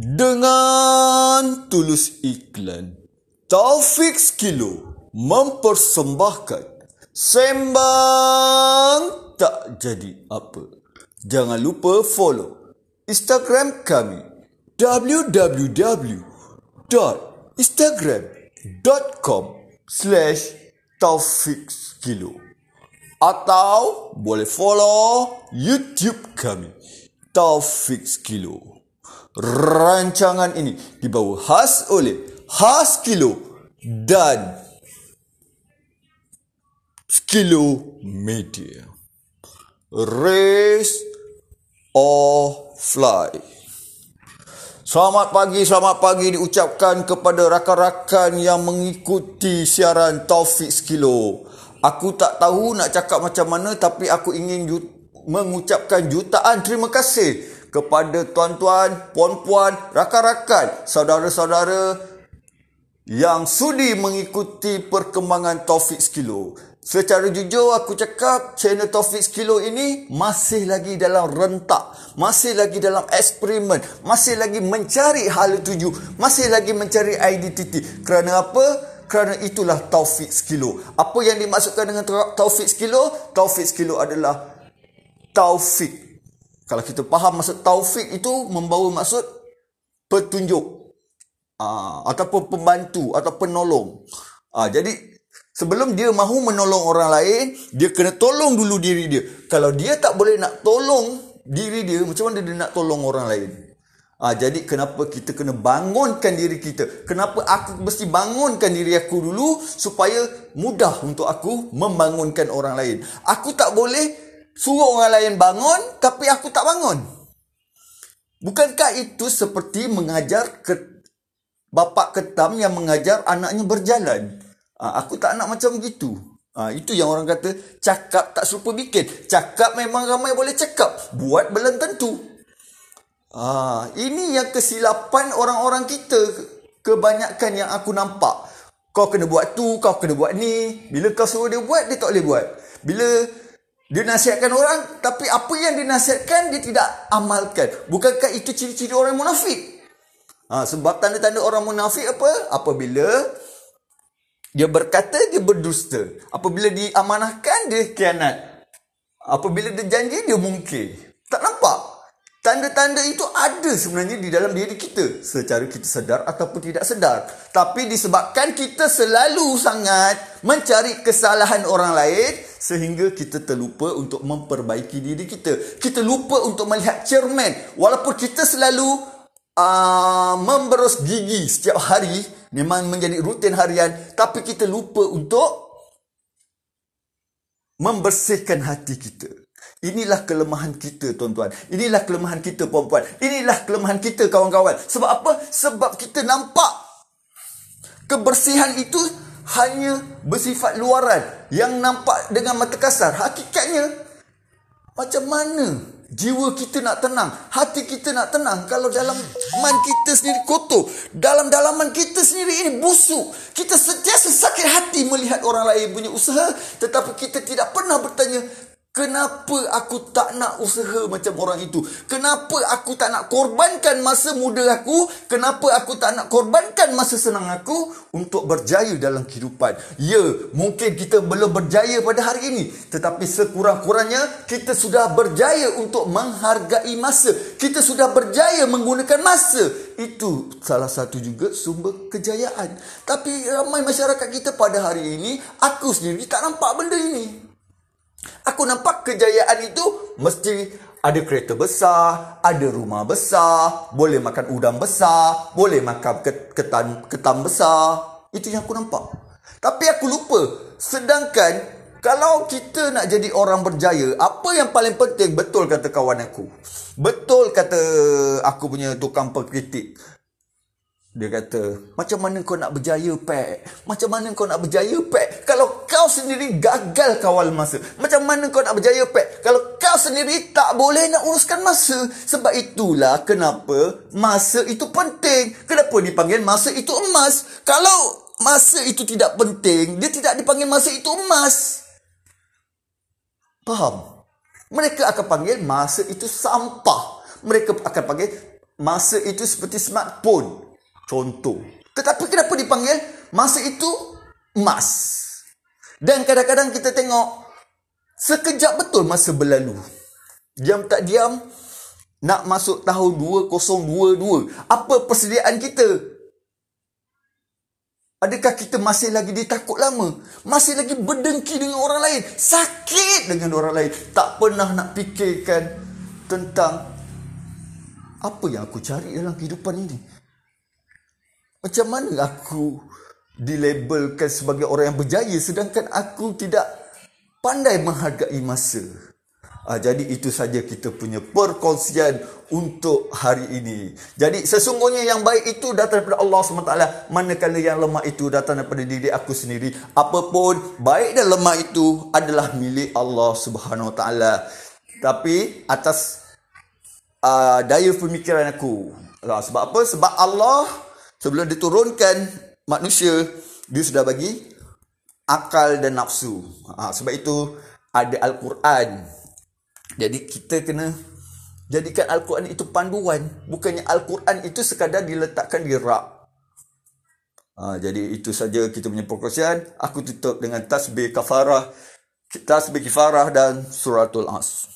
Dengan tulus iklan, Taufik Skilo mempersembahkan Sembang Tak Jadi Apa. Jangan lupa follow Instagram kami www.instagram.com slash Taufik Skilo atau boleh follow YouTube kami Taufik Kilo. Rancangan ini dibawa khas oleh Khas Kilo dan Kilo Media. Race or Fly. Selamat pagi, selamat pagi diucapkan kepada rakan-rakan yang mengikuti siaran Taufik Kilo. Aku tak tahu nak cakap macam mana tapi aku ingin mengucapkan jutaan terima kasih kepada tuan-tuan, puan-puan, rakan-rakan, saudara-saudara yang sudi mengikuti perkembangan Taufik Skilo. Secara jujur aku cakap channel Taufik Skilo ini masih lagi dalam rentak, masih lagi dalam eksperimen, masih lagi mencari hal tuju, masih lagi mencari identiti. Kerana apa? Kerana itulah Taufik Skilo. Apa yang dimaksudkan dengan Taufik Skilo? Taufik Skilo adalah taufik. Kalau kita faham maksud taufik itu membawa maksud petunjuk. Aa, ah, ataupun pembantu atau penolong. Aa, ah, jadi sebelum dia mahu menolong orang lain, dia kena tolong dulu diri dia. Kalau dia tak boleh nak tolong diri dia, macam mana dia nak tolong orang lain? Ha, jadi kenapa kita kena bangunkan diri kita? Kenapa aku mesti bangunkan diri aku dulu supaya mudah untuk aku membangunkan orang lain? Aku tak boleh Suruh orang lain bangun tapi aku tak bangun. Bukankah itu seperti mengajar ke bapa ketam yang mengajar anaknya berjalan? Ha, aku tak nak macam begitu. Ha, itu yang orang kata cakap tak serupa bikin. Cakap memang ramai boleh cakap. Buat belum tentu. Ha, ini yang kesilapan orang-orang kita kebanyakan yang aku nampak. Kau kena buat tu, kau kena buat ni. Bila kau suruh dia buat, dia tak boleh buat. Bila dia nasihatkan orang tapi apa yang dinasihatkan dia tidak amalkan. Bukankah itu ciri-ciri orang munafik? Ha, sebab tanda-tanda orang munafik apa? Apabila dia berkata dia berdusta. Apabila diamanahkan dia kianat. Apabila dia janji dia mungkir. Tak nampak? Tanda-tanda itu ada sebenarnya di dalam diri kita. Secara kita sedar ataupun tidak sedar. Tapi disebabkan kita selalu sangat mencari kesalahan orang lain sehingga kita terlupa untuk memperbaiki diri kita. Kita lupa untuk melihat cermin. Walaupun kita selalu uh, memberus gigi setiap hari, memang menjadi rutin harian, tapi kita lupa untuk membersihkan hati kita. Inilah kelemahan kita tuan-tuan. Inilah kelemahan kita puan-puan. Inilah kelemahan kita kawan-kawan. Sebab apa? Sebab kita nampak kebersihan itu hanya bersifat luaran yang nampak dengan mata kasar. Hakikatnya, macam mana jiwa kita nak tenang, hati kita nak tenang kalau dalam man kita sendiri kotor, dalam dalaman kita sendiri ini busuk. Kita sentiasa sakit hati melihat orang lain punya usaha tetapi kita tidak pernah bertanya Kenapa aku tak nak usaha macam orang itu? Kenapa aku tak nak korbankan masa muda aku? Kenapa aku tak nak korbankan masa senang aku untuk berjaya dalam kehidupan? Ya, mungkin kita belum berjaya pada hari ini. Tetapi sekurang-kurangnya kita sudah berjaya untuk menghargai masa. Kita sudah berjaya menggunakan masa. Itu salah satu juga sumber kejayaan. Tapi ramai masyarakat kita pada hari ini, aku sendiri tak nampak benda ini. Aku nampak kejayaan itu mesti ada kereta besar, ada rumah besar, boleh makan udang besar, boleh makan ketan ketan besar. Itu yang aku nampak. Tapi aku lupa, sedangkan kalau kita nak jadi orang berjaya, apa yang paling penting betul kata kawan aku. Betul kata aku punya tukang pengkritik. Dia kata, macam mana kau nak berjaya, Pak? Macam mana kau nak berjaya, Pak? Kalau kau sendiri gagal kawal masa. Macam mana kau nak berjaya, Pak? Kalau kau sendiri tak boleh nak uruskan masa. Sebab itulah kenapa masa itu penting. Kenapa dipanggil masa itu emas? Kalau masa itu tidak penting, dia tidak dipanggil masa itu emas. Faham? Mereka akan panggil masa itu sampah. Mereka akan panggil masa itu seperti smartphone. Contoh. Tetapi kenapa dipanggil masa itu emas? Dan kadang-kadang kita tengok sekejap betul masa berlalu. Diam tak diam nak masuk tahun 2022. Apa persediaan kita? Adakah kita masih lagi ditakut lama? Masih lagi berdengki dengan orang lain? Sakit dengan orang lain? Tak pernah nak fikirkan tentang apa yang aku cari dalam kehidupan ini? Macam mana aku dilabelkan sebagai orang yang berjaya sedangkan aku tidak pandai menghargai masa. Ha, jadi itu saja kita punya perkongsian untuk hari ini. Jadi sesungguhnya yang baik itu datang daripada Allah SWT. Manakala yang lemah itu datang daripada diri aku sendiri. Apapun baik dan lemah itu adalah milik Allah SWT. Tapi atas uh, daya pemikiran aku. Sebab apa? Sebab Allah sebelum diturunkan manusia dia sudah bagi akal dan nafsu. Ha, sebab itu ada Al-Quran. Jadi kita kena jadikan Al-Quran itu panduan. Bukannya Al-Quran itu sekadar diletakkan di rak. Ha, jadi itu saja kita punya perkongsian. Aku tutup dengan tasbih kafarah, tasbih kifarah dan suratul as.